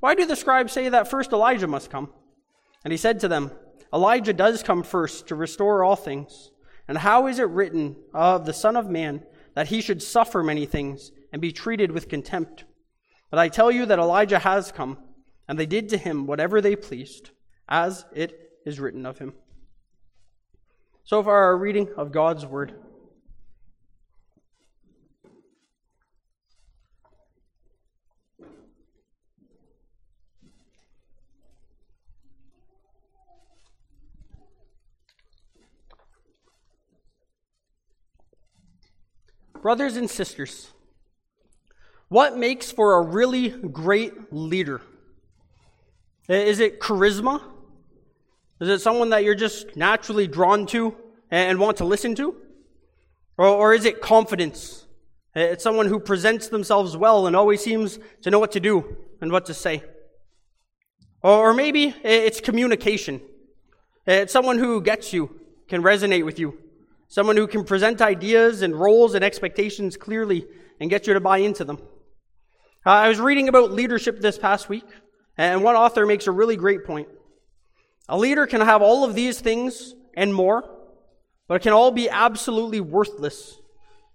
Why do the scribes say that first Elijah must come? And he said to them, Elijah does come first to restore all things. And how is it written of the Son of Man that he should suffer many things and be treated with contempt? But I tell you that Elijah has come, and they did to him whatever they pleased, as it is written of him. So far, our reading of God's Word. Brothers and sisters, what makes for a really great leader? Is it charisma? Is it someone that you're just naturally drawn to and want to listen to? Or, or is it confidence? It's someone who presents themselves well and always seems to know what to do and what to say. Or, maybe it's communication. It's someone who gets you, can resonate with you. Someone who can present ideas and roles and expectations clearly and get you to buy into them. Uh, I was reading about leadership this past week, and one author makes a really great point. A leader can have all of these things and more, but it can all be absolutely worthless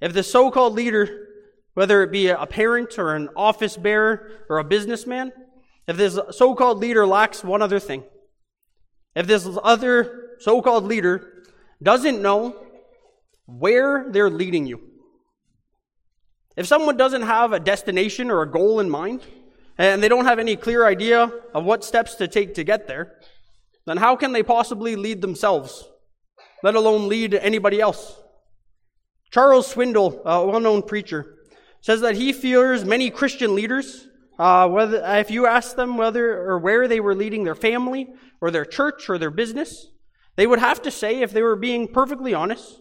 if the so called leader, whether it be a parent or an office bearer or a businessman, if this so called leader lacks one other thing. If this other so called leader doesn't know where they're leading you. If someone doesn't have a destination or a goal in mind, and they don't have any clear idea of what steps to take to get there, then how can they possibly lead themselves, let alone lead anybody else? Charles Swindoll, a well known preacher, says that he fears many Christian leaders, uh, whether, if you ask them whether or where they were leading their family or their church or their business, they would have to say, if they were being perfectly honest,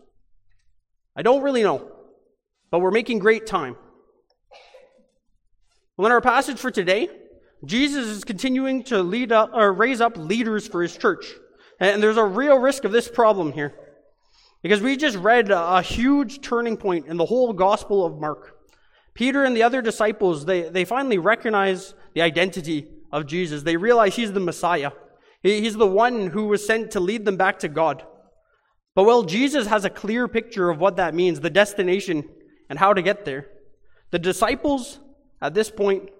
I don't really know, but we're making great time. Well, in our passage for today, Jesus is continuing to lead up or raise up leaders for his church. And there's a real risk of this problem here. Because we just read a huge turning point in the whole Gospel of Mark. Peter and the other disciples, they, they finally recognize the identity of Jesus. They realize he's the Messiah. He's the one who was sent to lead them back to God. But well, Jesus has a clear picture of what that means, the destination, and how to get there. The disciples, at this point,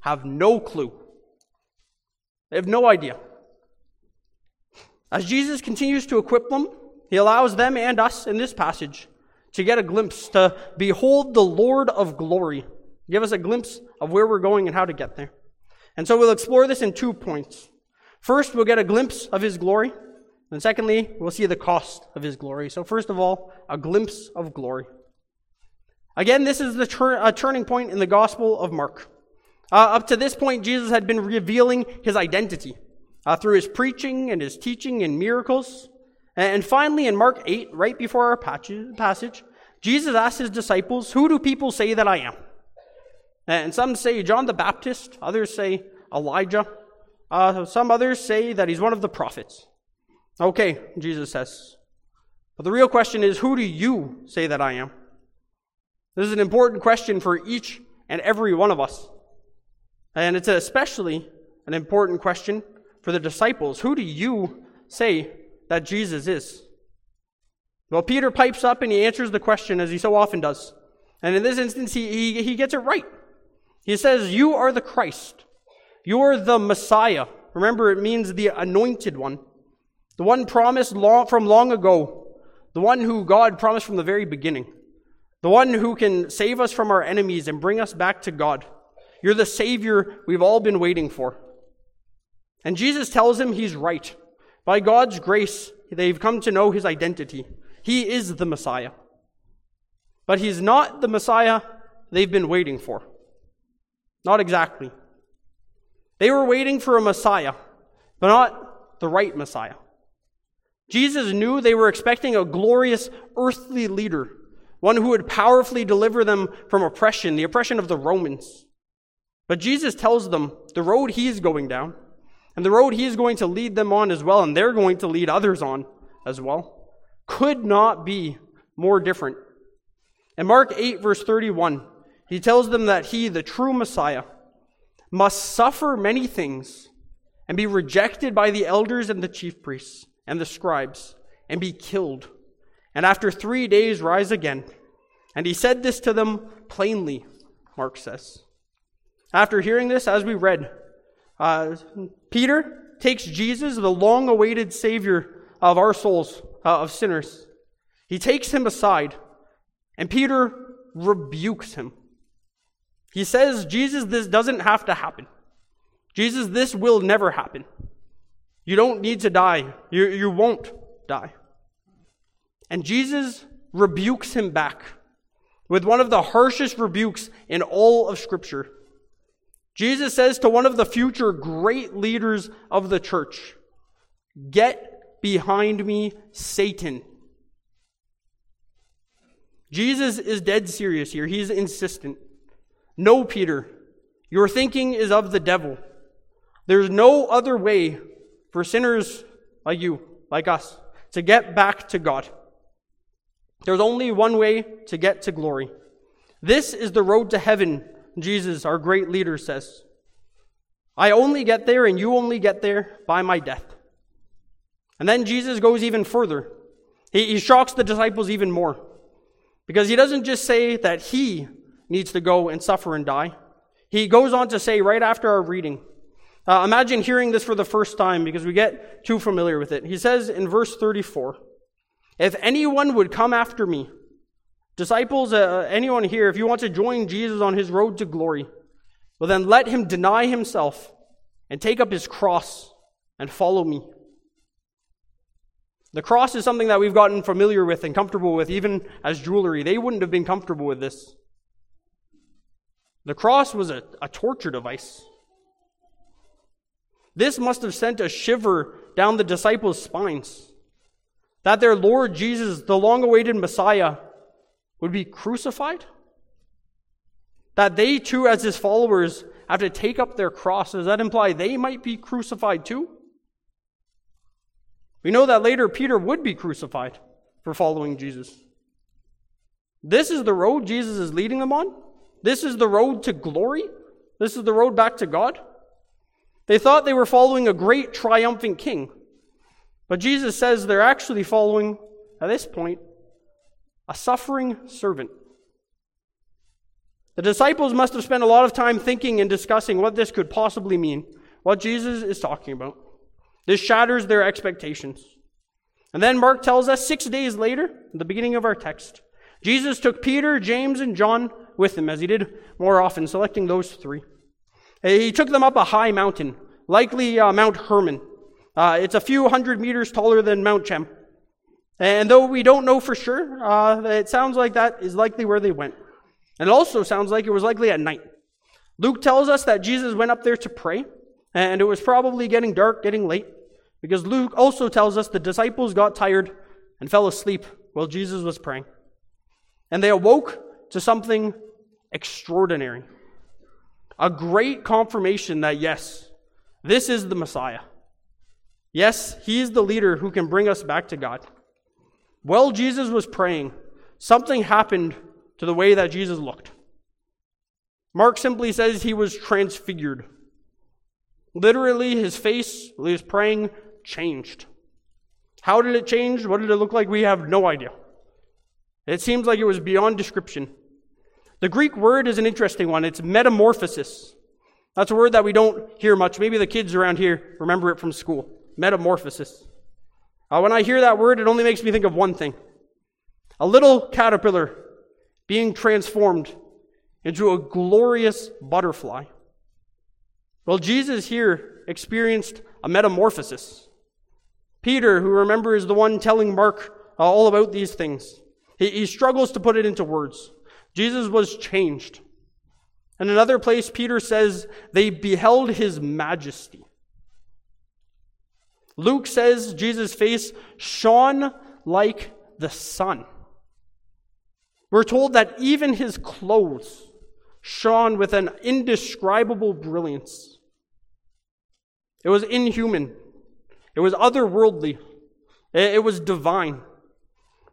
have no clue. They have no idea. As Jesus continues to equip them, he allows them and us in this passage to get a glimpse, to behold the Lord of glory. Give us a glimpse of where we're going and how to get there. And so we'll explore this in two points. First, we'll get a glimpse of his glory. And secondly, we'll see the cost of his glory. So, first of all, a glimpse of glory. Again, this is the tur- a turning point in the Gospel of Mark. Uh, up to this point, Jesus had been revealing his identity uh, through his preaching and his teaching and miracles. And finally, in Mark 8, right before our passage, Jesus asked his disciples, Who do people say that I am? And some say John the Baptist, others say Elijah, uh, some others say that he's one of the prophets. Okay, Jesus says. But the real question is, Who do you say that I am? This is an important question for each and every one of us. And it's especially an important question for the disciples. Who do you say that Jesus is? Well, Peter pipes up and he answers the question as he so often does. And in this instance, he, he, he gets it right. He says, You are the Christ. You're the Messiah. Remember, it means the anointed one, the one promised long, from long ago, the one who God promised from the very beginning, the one who can save us from our enemies and bring us back to God. You're the Savior we've all been waiting for. And Jesus tells him he's right. By God's grace, they've come to know his identity. He is the Messiah. But he's not the Messiah they've been waiting for. Not exactly. They were waiting for a Messiah, but not the right Messiah. Jesus knew they were expecting a glorious earthly leader, one who would powerfully deliver them from oppression, the oppression of the Romans. But Jesus tells them the road he is going down, and the road he is going to lead them on as well, and they're going to lead others on as well, could not be more different. In Mark 8, verse 31, he tells them that he, the true Messiah, must suffer many things and be rejected by the elders and the chief priests and the scribes and be killed, and after three days rise again. And he said this to them plainly, Mark says. After hearing this, as we read, uh, Peter takes Jesus, the long awaited Savior of our souls, uh, of sinners. He takes him aside, and Peter rebukes him. He says, Jesus, this doesn't have to happen. Jesus, this will never happen. You don't need to die. You, you won't die. And Jesus rebukes him back with one of the harshest rebukes in all of Scripture. Jesus says to one of the future great leaders of the church, Get behind me, Satan. Jesus is dead serious here. He's insistent. No, Peter, your thinking is of the devil. There's no other way for sinners like you, like us, to get back to God. There's only one way to get to glory. This is the road to heaven, Jesus, our great leader, says. I only get there and you only get there by my death. And then Jesus goes even further. He, he shocks the disciples even more. Because he doesn't just say that he needs to go and suffer and die. He goes on to say right after our reading, uh, imagine hearing this for the first time because we get too familiar with it. He says in verse 34, If anyone would come after me, disciples, uh, anyone here, if you want to join Jesus on his road to glory, well then let him deny himself and take up his cross and follow me. The cross is something that we've gotten familiar with and comfortable with, even as jewelry. They wouldn't have been comfortable with this. The cross was a, a torture device. This must have sent a shiver down the disciples' spines that their Lord Jesus, the long awaited Messiah, would be crucified? That they too, as his followers, have to take up their cross. Does that imply they might be crucified too? We know that later Peter would be crucified for following Jesus. This is the road Jesus is leading them on? This is the road to glory? This is the road back to God? They thought they were following a great triumphant king. But Jesus says they're actually following, at this point, a suffering servant. The disciples must have spent a lot of time thinking and discussing what this could possibly mean, what Jesus is talking about. This shatters their expectations. And then Mark tells us six days later, at the beginning of our text, Jesus took Peter, James, and John with him, as he did more often, selecting those three. He took them up a high mountain, likely uh, Mount Hermon. Uh, it's a few hundred meters taller than Mount Chem. And though we don't know for sure, uh, it sounds like that is likely where they went. And it also sounds like it was likely at night. Luke tells us that Jesus went up there to pray, and it was probably getting dark, getting late, because Luke also tells us the disciples got tired and fell asleep while Jesus was praying. And they awoke to something extraordinary. A great confirmation that, yes, this is the Messiah. Yes, he is the leader who can bring us back to God. While Jesus was praying, something happened to the way that Jesus looked. Mark simply says he was transfigured. Literally, his face, while he was praying, changed. How did it change? What did it look like? We have no idea. It seems like it was beyond description. The Greek word is an interesting one. It's metamorphosis. That's a word that we don't hear much. Maybe the kids around here remember it from school. Metamorphosis. Uh, when I hear that word, it only makes me think of one thing a little caterpillar being transformed into a glorious butterfly. Well, Jesus here experienced a metamorphosis. Peter, who remember is the one telling Mark uh, all about these things, he, he struggles to put it into words. Jesus was changed. In another place, Peter says they beheld his majesty. Luke says Jesus' face shone like the sun. We're told that even his clothes shone with an indescribable brilliance. It was inhuman, it was otherworldly, it was divine.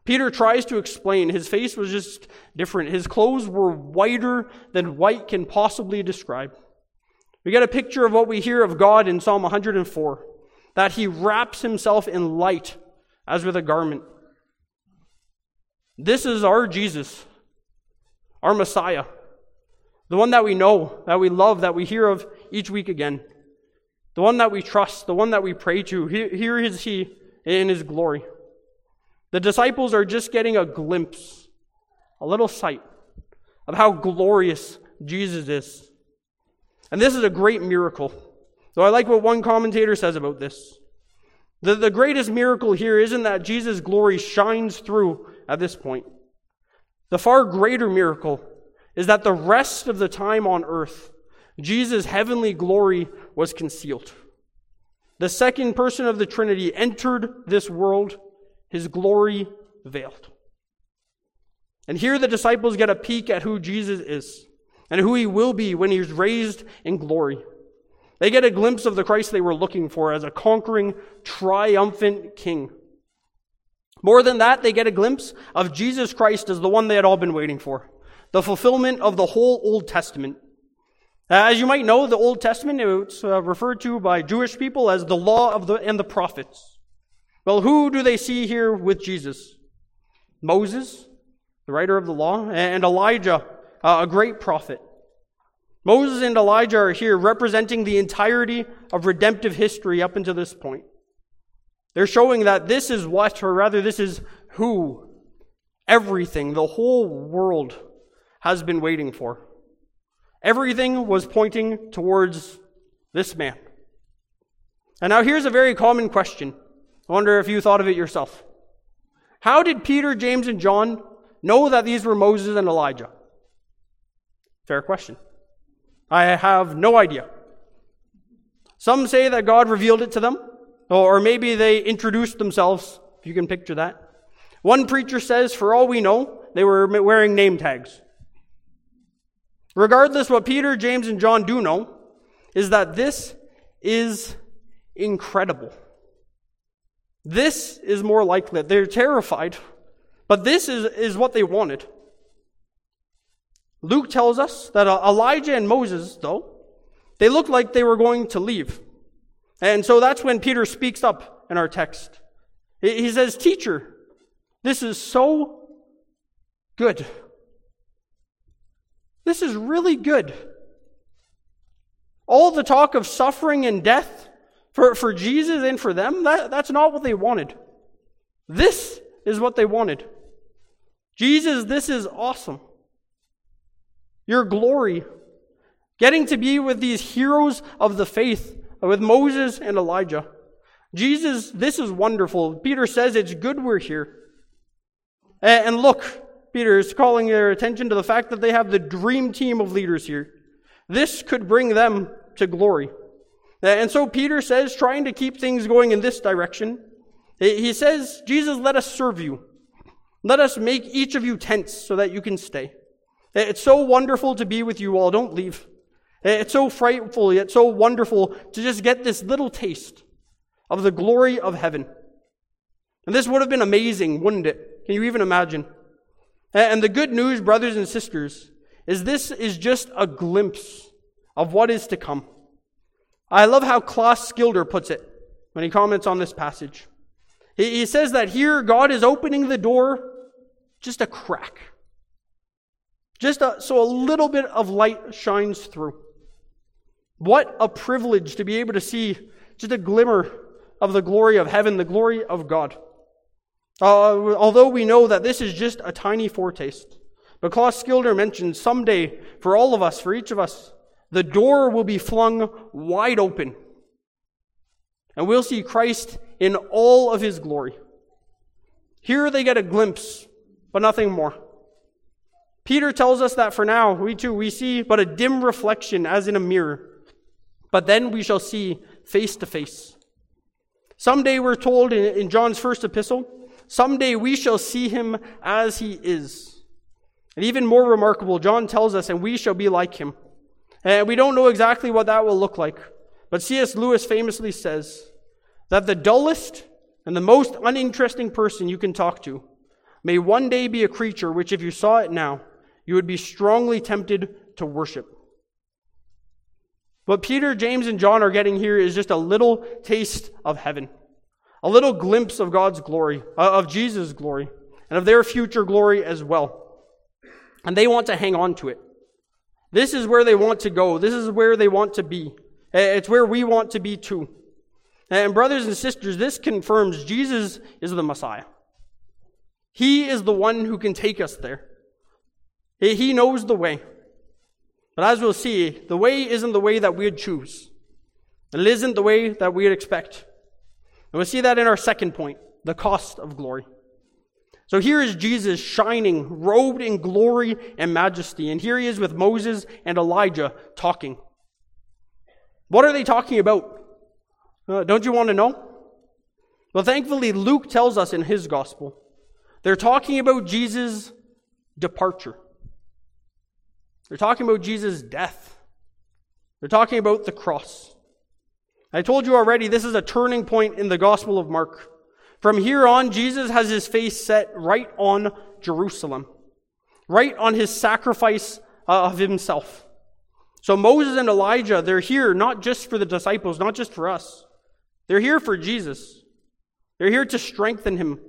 Peter tries to explain his face was just different. His clothes were whiter than white can possibly describe. We get a picture of what we hear of God in Psalm 104 that he wraps himself in light as with a garment. This is our Jesus, our Messiah, the one that we know, that we love, that we hear of each week again, the one that we trust, the one that we pray to. Here is he in his glory. The disciples are just getting a glimpse, a little sight of how glorious Jesus is. And this is a great miracle. Though I like what one commentator says about this. The, the greatest miracle here isn't that Jesus' glory shines through at this point. The far greater miracle is that the rest of the time on earth, Jesus' heavenly glory was concealed. The second person of the Trinity entered this world his glory veiled. And here the disciples get a peek at who Jesus is and who he will be when he's raised in glory. They get a glimpse of the Christ they were looking for as a conquering, triumphant king. More than that, they get a glimpse of Jesus Christ as the one they had all been waiting for the fulfillment of the whole Old Testament. As you might know, the Old Testament is uh, referred to by Jewish people as the law of the, and the prophets. Well, who do they see here with Jesus? Moses, the writer of the law, and Elijah, uh, a great prophet. Moses and Elijah are here representing the entirety of redemptive history up until this point. They're showing that this is what, or rather, this is who everything, the whole world has been waiting for. Everything was pointing towards this man. And now here's a very common question I wonder if you thought of it yourself. How did Peter, James, and John know that these were Moses and Elijah? Fair question. I have no idea. Some say that God revealed it to them, or maybe they introduced themselves, if you can picture that. One preacher says, for all we know, they were wearing name tags. Regardless, what Peter, James, and John do know is that this is incredible. This is more likely. They're terrified, but this is, is what they wanted. Luke tells us that uh, Elijah and Moses, though, they looked like they were going to leave. And so that's when Peter speaks up in our text. He says, Teacher, this is so good. This is really good. All the talk of suffering and death for, for Jesus and for them, that, that's not what they wanted. This is what they wanted. Jesus, this is awesome. Your glory. Getting to be with these heroes of the faith, with Moses and Elijah. Jesus, this is wonderful. Peter says it's good we're here. And look, Peter is calling their attention to the fact that they have the dream team of leaders here. This could bring them to glory. Uh, and so Peter says, trying to keep things going in this direction, he says, Jesus, let us serve you. Let us make each of you tents so that you can stay. Uh, it's so wonderful to be with you all. Don't leave. Uh, it's so frightful yet so wonderful to just get this little taste of the glory of heaven. And this would have been amazing, wouldn't it? Can you even imagine? And the good news, brothers and sisters, is this is just a glimpse of what is to come. I love how Klaas Schilder puts it when he comments on this passage. He, says that here God is opening the door just a crack. Just a, so a little bit of light shines through. What a privilege to be able to see just a glimmer of the glory of heaven, the glory of God. Uh, although we know that this is just a tiny foretaste. But Klaas Schilder mentions someday, for all of us, for each of us, the door will be flung wide open. And we'll see Christ in all of his glory. Here they get a glimpse, but nothing more. Peter tells us that for now, we too, we see but a dim reflection as in a mirror. But then we shall see face to face. Someday we're told in, in John's first epistle, someday we shall see him as he is. And even more remarkable, John tells us, and we shall be like him. And we don't know exactly what that will look like. But C.S. Lewis famously says that the dullest and the most uninteresting person you can talk to may one day be a creature which, if you saw it now, you would be strongly tempted to worship. What Peter, James, and John are getting here is just a little taste of heaven, a little glimpse of God's glory, uh, of Jesus' glory, and of their future glory as well. And they want to hang on to it. This is where they want to go. This is where they want to be. Eh, it's where we want to be too. And brothers and sisters, this confirms Jesus is the Messiah. He is the one who can take us there. He knows the way. But as we'll see, the way isn't the way that we'd choose. It isn't the way that we'd expect. And we'll see that in our second point the cost of glory. So here is Jesus shining, robed in glory and majesty. And here he is with Moses and Elijah talking. What are they talking about? Uh, don't you want to know? Well, thankfully, Luke tells us in his gospel. They're talking about Jesus' departure. They're talking about Jesus' death. They're talking about the cross. I told you already, this is a turning point in the Gospel of Mark. From here on, Jesus has his face set right on Jerusalem, right on his sacrifice uh, of himself. So Moses and Elijah, they're here not just for the disciples, not just for us. They're here for Jesus. They're here to strengthen him,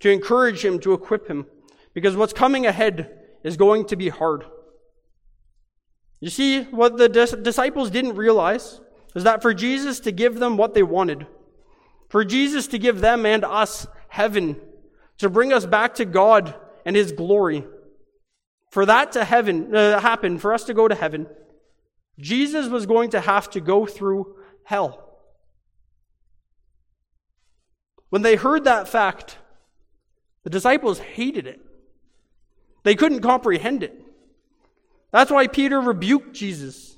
to encourage him, to equip him, because what's coming ahead is going to be hard. You see, what the dis- disciples didn't realize is that for Jesus to give them what they wanted, for Jesus to give them and us heaven, to bring us back to God and His glory, for that to heaven uh, happen, for us to go to heaven, Jesus was going to have to go through hell. When they heard that fact, the disciples hated it. They couldn't comprehend it. That's why Peter rebuked Jesus.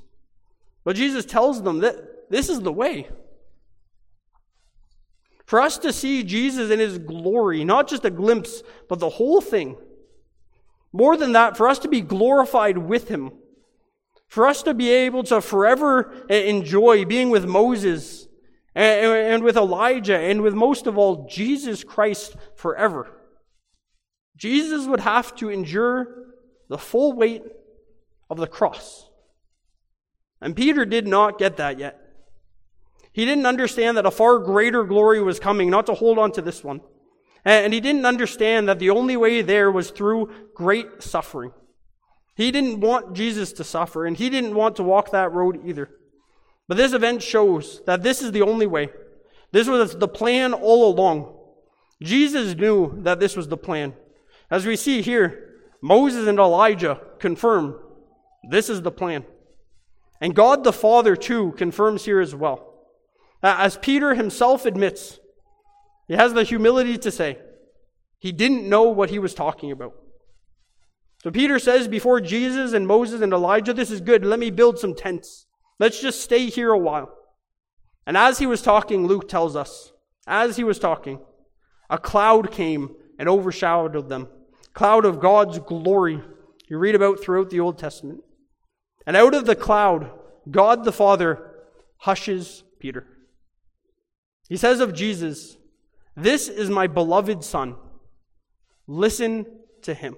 But Jesus tells them that this is the way. For us to see Jesus in his glory, not just a glimpse, but the whole thing. More than that, for us to be glorified with him. For us to be able to forever eh, enjoy being with Moses eh, eh, and with Elijah and with most of all Jesus Christ forever. Jesus would have to endure the full weight of the cross. And Peter did not get that yet. He didn't understand that a far greater glory was coming, not to hold on to this one. And he didn't understand that the only way there was through great suffering. He didn't want Jesus to suffer, and he didn't want to walk that road either. But this event shows that this is the only way. This was the plan all along. Jesus knew that this was the plan. As we see here, Moses and Elijah confirm this is the plan. And God the Father, too, confirms here as well. Uh, as Peter himself admits, he has the humility to say, he didn't know what he was talking about. So Peter says before Jesus and Moses and Elijah, this is good. Let me build some tents. Let's just stay here a while. And as he was talking, Luke tells us, as he was talking, a cloud came and overshadowed them. Cloud of God's glory. You read about throughout the Old Testament. And out of the cloud, God the Father hushes Peter. He says of Jesus, This is my beloved Son. Listen to him.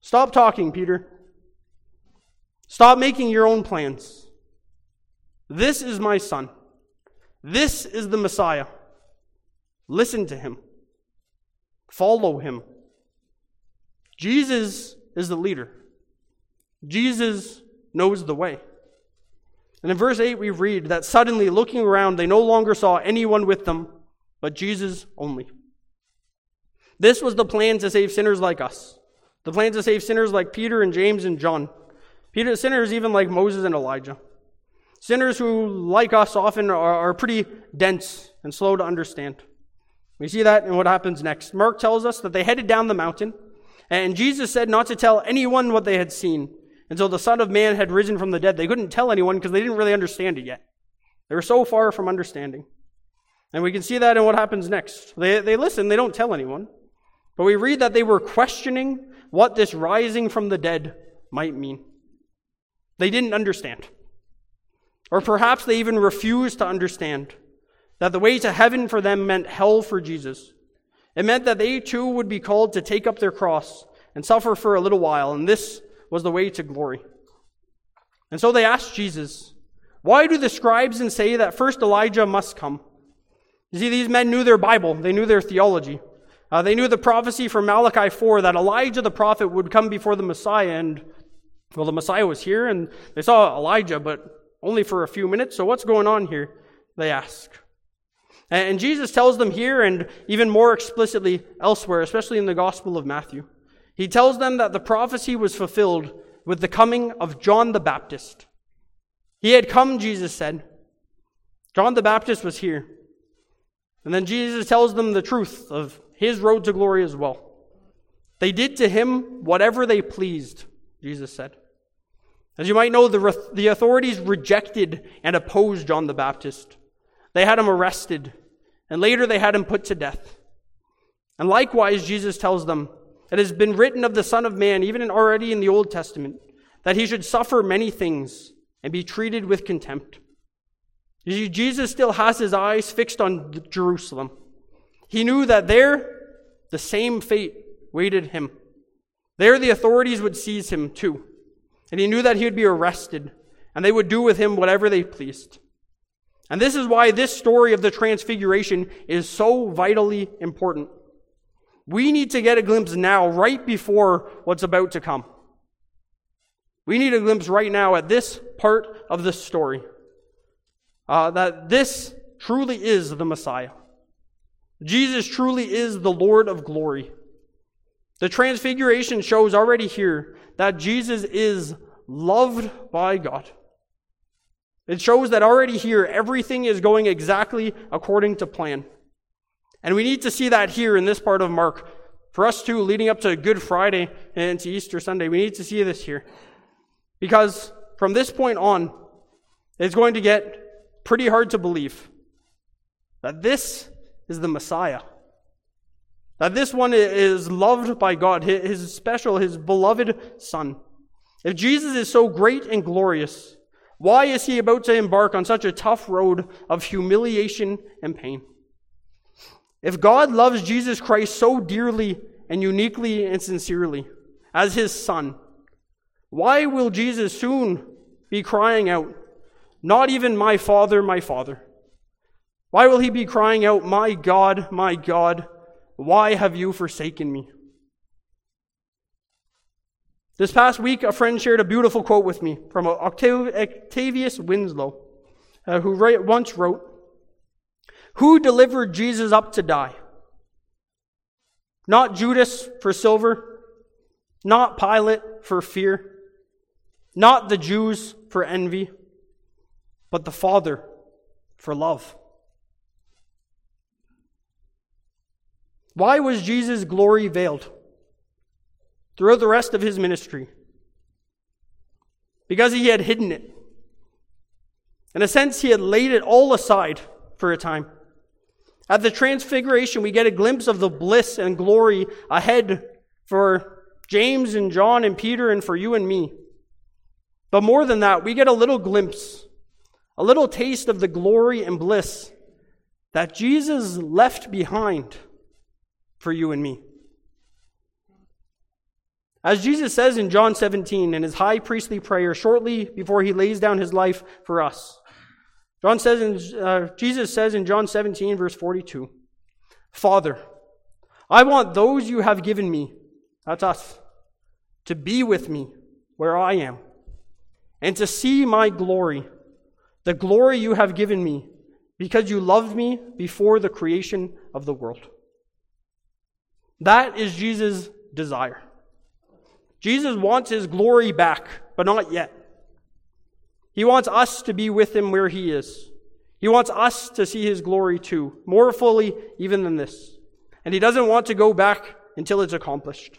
Stop talking, Peter. Stop making your own plans. This is my Son. This is the Messiah. Listen to him. Follow him. Jesus is the leader. Jesus knows the way. And in verse 8, we read that suddenly, looking around, they no longer saw anyone with them, but Jesus only. This was the plan to save sinners like us. The plan to save sinners like Peter and James and John. Peter, sinners even like Moses and Elijah. Sinners who, like us, often are, are pretty dense and slow to understand. We see that in what happens next. Mark tells us that they headed down the mountain, and Jesus said not to tell anyone what they had seen until the Son of Man had risen from the dead. They couldn't tell anyone because they didn't really understand it yet. They were so far from understanding. And we can see that in what happens next. They, they listen, they don't tell anyone. But we read that they were questioning what this rising from the dead might mean. They didn't understand. Or perhaps they even refused to understand that the way to heaven for them meant hell for Jesus. It meant that they too would be called to take up their cross and suffer for a little while, and this was the way to glory. And so they asked Jesus, Why do the scribes and say that first Elijah must come? You see, these men knew their Bible, they knew their theology. Uh, they knew the prophecy from Malachi 4 that Elijah the prophet would come before the Messiah, and, well, the Messiah was here, and they saw Elijah, but only for a few minutes. So, what's going on here? They ask. And Jesus tells them here, and even more explicitly elsewhere, especially in the Gospel of Matthew. He tells them that the prophecy was fulfilled with the coming of John the Baptist. He had come, Jesus said. John the Baptist was here. And then Jesus tells them the truth of his road to glory as well. They did to him whatever they pleased, Jesus said. As you might know, the, the authorities rejected and opposed John the Baptist. They had him arrested, and later they had him put to death. And likewise, Jesus tells them, It has been written of the Son of Man, even already in the Old Testament, that he should suffer many things and be treated with contempt. Jesus still has his eyes fixed on Jerusalem. He knew that there, the same fate waited him. There, the authorities would seize him too. And he knew that he would be arrested, and they would do with him whatever they pleased. And this is why this story of the transfiguration is so vitally important. We need to get a glimpse now, right before what's about to come. We need a glimpse right now at this part of the story. Uh, that this truly is the Messiah. Jesus truly is the Lord of glory. The transfiguration shows already here that Jesus is loved by God. It shows that already here everything is going exactly according to plan. And we need to see that here in this part of Mark. For us too, leading up to Good Friday and to Easter Sunday, we need to see this here. Because from this point on, it's going to get pretty hard to believe that this is the Messiah. That this one is loved by God, his special, his beloved Son. If Jesus is so great and glorious, why is he about to embark on such a tough road of humiliation and pain? If God loves Jesus Christ so dearly and uniquely and sincerely as his Son, why will Jesus soon be crying out, Not even my Father, my Father? Why will he be crying out, My God, my God, why have you forsaken me? This past week, a friend shared a beautiful quote with me from Octavius Winslow, uh, who once wrote, Who delivered Jesus up to die? Not Judas for silver, not Pilate for fear, not the Jews for envy, but the Father for love. Why was Jesus' glory veiled throughout the rest of his ministry? Because he had hidden it. In a sense, he had laid it all aside for a time. At the transfiguration, we get a glimpse of the bliss and glory ahead for James and John and Peter and for you and me. But more than that, we get a little glimpse, a little taste of the glory and bliss that Jesus left behind for you and me. As Jesus says in John 17 in his high priestly prayer shortly before he lays down his life for us, John says in, uh, Jesus says in John 17, verse 42, Father, I want those you have given me, that's us, to be with me where I am, and to see my glory, the glory you have given me, because you loved me before the creation of the world. That is Jesus' desire. Jesus wants his glory back, but not yet. He wants us to be with him where he is. He wants us to see his glory too, more fully even than this. And he doesn't want to go back until it's accomplished.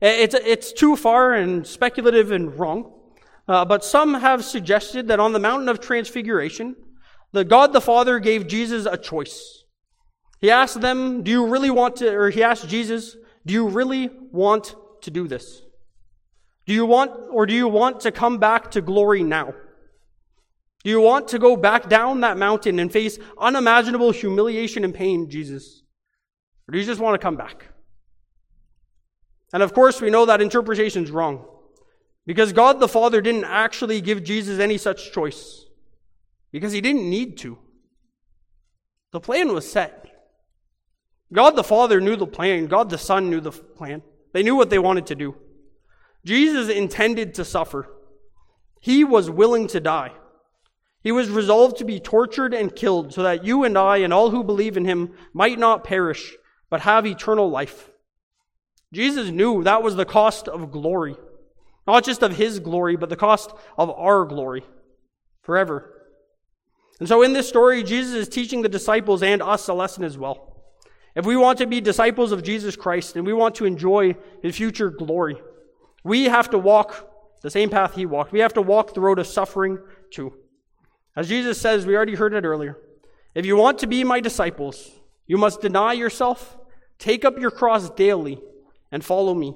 It's, it's too far and speculative and wrong. Uh, but some have suggested that on the mountain of transfiguration, the God the Father gave Jesus a choice. He asked them, Do you really want to, or he asked Jesus, Do you really want to do this? Do you want, or do you want to come back to glory now? Do you want to go back down that mountain and face unimaginable humiliation and pain, Jesus? Or do you just want to come back? And of course, we know that interpretation is wrong. Because God the Father didn't actually give Jesus any such choice. Because he didn't need to. The plan was set. God the Father knew the plan. God the Son knew the plan. They knew what they wanted to do. Jesus intended to suffer. He was willing to die. He was resolved to be tortured and killed so that you and I and all who believe in him might not perish, but have eternal life. Jesus knew that was the cost of glory. Not just of his glory, but the cost of our glory forever. And so in this story, Jesus is teaching the disciples and us a lesson as well. If we want to be disciples of Jesus Christ and we want to enjoy his future glory, we have to walk the same path he walked. We have to walk the road of suffering too. As Jesus says, we already heard it earlier. If you want to be my disciples, you must deny yourself, take up your cross daily, and follow me.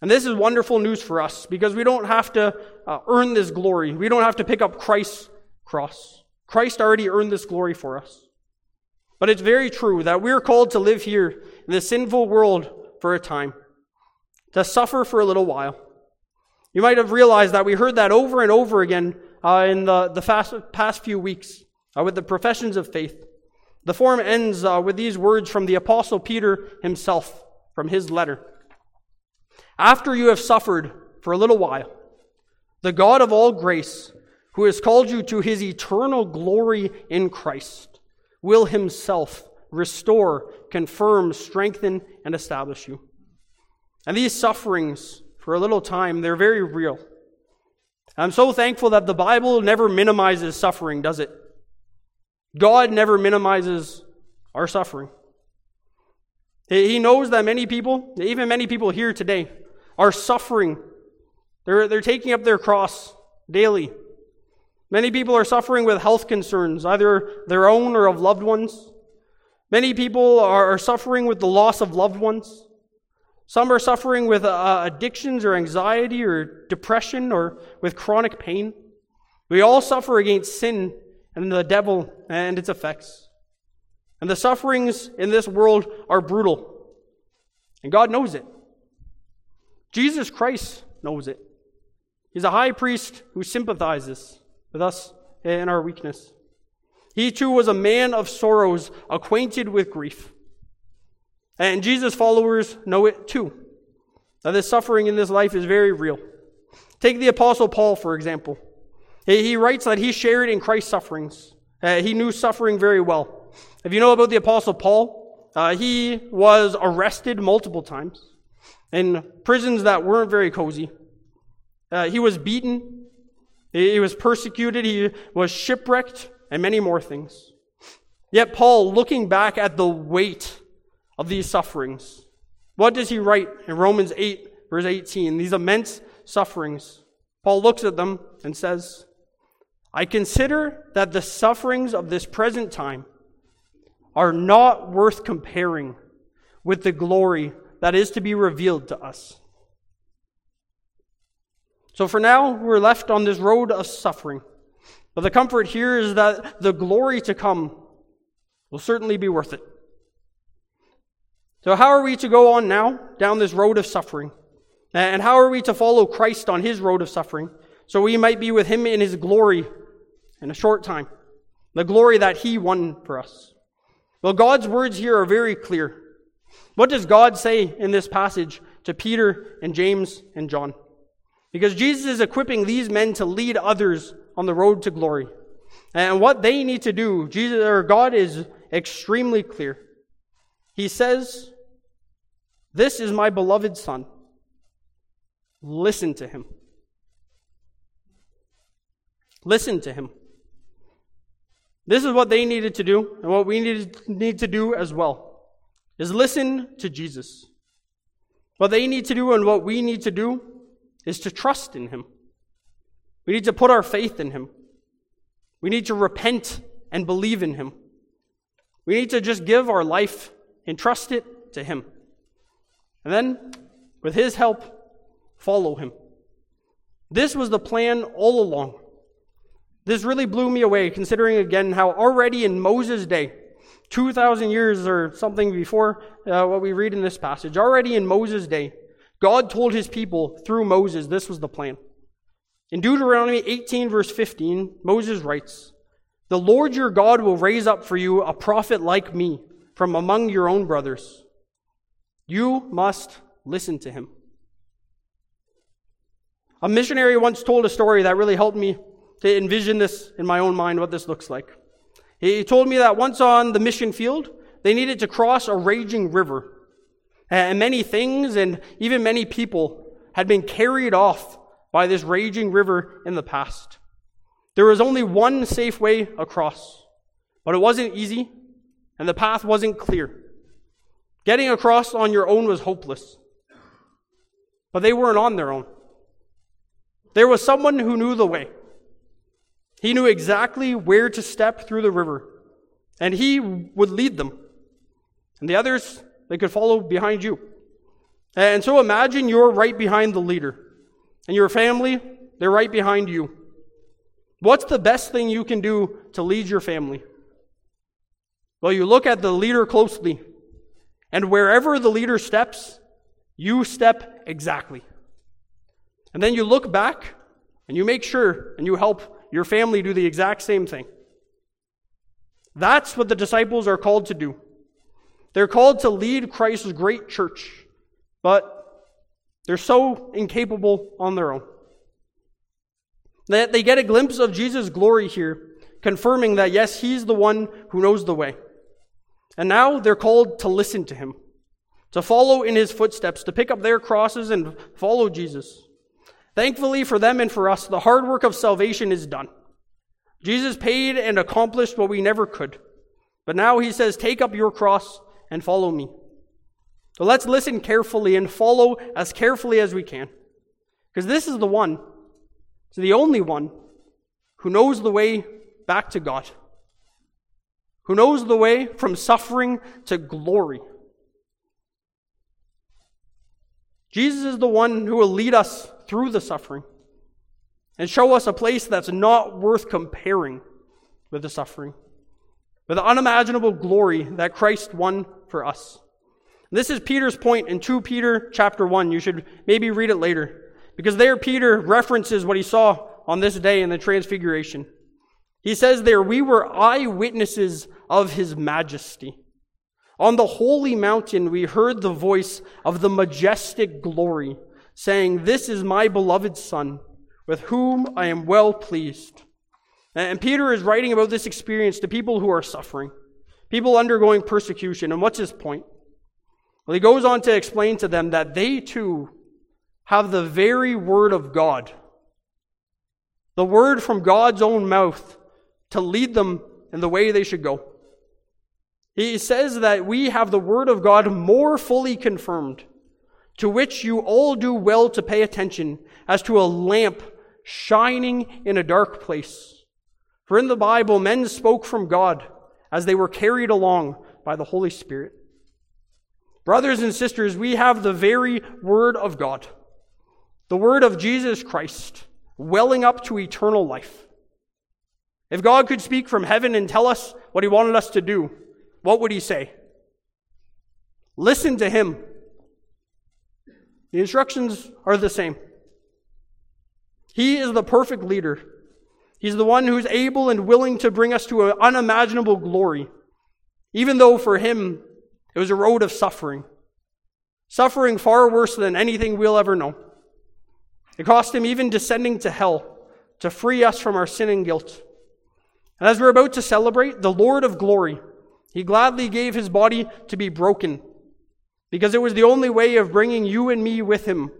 And this is wonderful news for us because we don't have to uh, earn this glory. We don't have to pick up Christ's cross. Christ already earned this glory for us. But it's very true that we're called to live here in this sinful world for a time, to suffer for a little while. You might have realized that we heard that over and over again uh, in the, the fast, past few weeks uh, with the professions of faith. The form ends uh, with these words from the Apostle Peter himself, from his letter. After you have suffered for a little while, the God of all grace, who has called you to his eternal glory in Christ, will himself restore, confirm, strengthen, and establish you. And these sufferings, for a little time, they're very real. I'm so thankful that the Bible never minimizes suffering, does it? God never minimizes our suffering. He knows that many people, even many people here today, are suffering. They're, they're taking up their cross daily. Many people are suffering with health concerns, either their own or of loved ones. Many people are, suffering with the loss of loved ones. Some are suffering with uh, addictions or anxiety or depression or with chronic pain. We all suffer against sin and the devil and its effects. And the sufferings in this world are brutal. And God knows it. Jesus Christ knows it. He's a high priest who sympathizes with us in our weakness. He too was a man of sorrows, acquainted with grief. And Jesus' followers know it too. That this suffering in this life is very real. Take the Apostle Paul, for example. He writes that he shared in Christ's sufferings. Uh, he knew suffering very well. If you know about the Apostle Paul, uh, he was arrested multiple times in prisons that weren't very cozy. Uh, he was beaten, he was persecuted, he was shipwrecked, and many more things. Yet, Paul, looking back at the weight of these sufferings, what does he write in Romans 8, verse 18? These immense sufferings. Paul looks at them and says, I consider that the sufferings of this present time are not worth comparing with the glory that is to be revealed to us. So for now, we're left on this road of suffering. But the comfort here is that the glory to come will certainly be worth it. So, how are we to go on now down this road of suffering? And how are we to follow Christ on his road of suffering so we might be with him in his glory in a short time? The glory that he won for us. Well, God's words here are very clear. What does God say in this passage to Peter and James and John? Because Jesus is equipping these men to lead others on the road to glory. And what they need to do, Jesus or God is extremely clear. He says, This is my beloved Son. Listen to him. Listen to him. This is what they needed to do, and what we need, need to do as well, is listen to Jesus. What they need to do and what we need to do is to trust in him. We need to put our faith in him. We need to repent and believe in him. We need to just give our life and trust it to him. And then, with his help, follow him. This was the plan all along. This really blew me away, considering again how already in Moses' day, 2,000 years or something before uh, what we read in this passage, already in Moses' day, God told his people through Moses this was the plan. In Deuteronomy 18, verse 15, Moses writes, The Lord your God will raise up for you a prophet like me from among your own brothers. You must listen to him. A missionary once told a story that really helped me to envision this in my own mind, what this looks like. He told me that once on the mission field, they needed to cross a raging river. And many things and even many people had been carried off by this raging river in the past. There was only one safe way across, but it wasn't easy, and the path wasn't clear. Getting across on your own was hopeless. But they weren't on their own. There was someone who knew the way. He knew exactly where to step through the river, and he would lead them. And the others, they could follow behind you. And so imagine you're right behind the leader, and your family, they're right behind you. What's the best thing you can do to lead your family? Well, you look at the leader closely, and wherever the leader steps, you step exactly. And then you look back, and you make sure, and you help your family do the exact same thing. That's what the disciples are called to do. They're called to lead Christ's great church, but they're so incapable on their own. That they get a glimpse of Jesus' glory here, confirming that yes, he's the one who knows the way. And now they're called to listen to him, to follow in his footsteps, to pick up their crosses and follow Jesus. Thankfully for them and for us, the hard work of salvation is done. Jesus paid and accomplished what we never could. But now he says, Take up your cross and follow me. So let's listen carefully and follow as carefully as we can. Because this is the one, the only one, who knows the way back to God, who knows the way from suffering to glory. Jesus is the one who will lead us through the suffering and show us a place that's not worth comparing with the suffering, with the unimaginable glory that Christ won for us. This is Peter's point in 2 Peter chapter 1. You should maybe read it later. Because there Peter references what he saw on this day in the transfiguration. He says there, we were eyewitnesses of his majesty. On the holy mountain, we heard the voice of the majestic glory saying, This is my beloved Son, with whom I am well pleased. And Peter is writing about this experience to people who are suffering, people undergoing persecution. And what's his point? Well, he goes on to explain to them that they too have the very word of God, the word from God's own mouth to lead them in the way they should go. He says that we have the word of God more fully confirmed to which you all do well to pay attention as to a lamp shining in a dark place. For in the Bible, men spoke from God as they were carried along by the Holy Spirit. Brothers and sisters, we have the very Word of God, the Word of Jesus Christ, welling up to eternal life. If God could speak from heaven and tell us what He wanted us to do, what would He say? Listen to Him the instructions are the same. He is the perfect leader. He's the one who's able and willing to bring us to an unimaginable glory, even though for him it was a road of suffering. Suffering far worse than anything we'll ever know. It cost him even descending to hell to free us from our sin and guilt. And as we're about to celebrate, the Lord of glory, he gladly gave his body to be broken because it was the only way of bringing you and me with him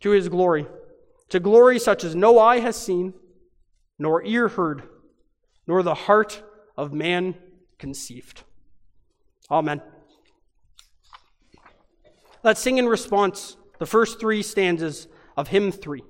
to his glory, to glory such as no eye has seen, nor ear heard, nor the heart of man conceived. Amen. Let's sing in response the first three stanzas of hymn three.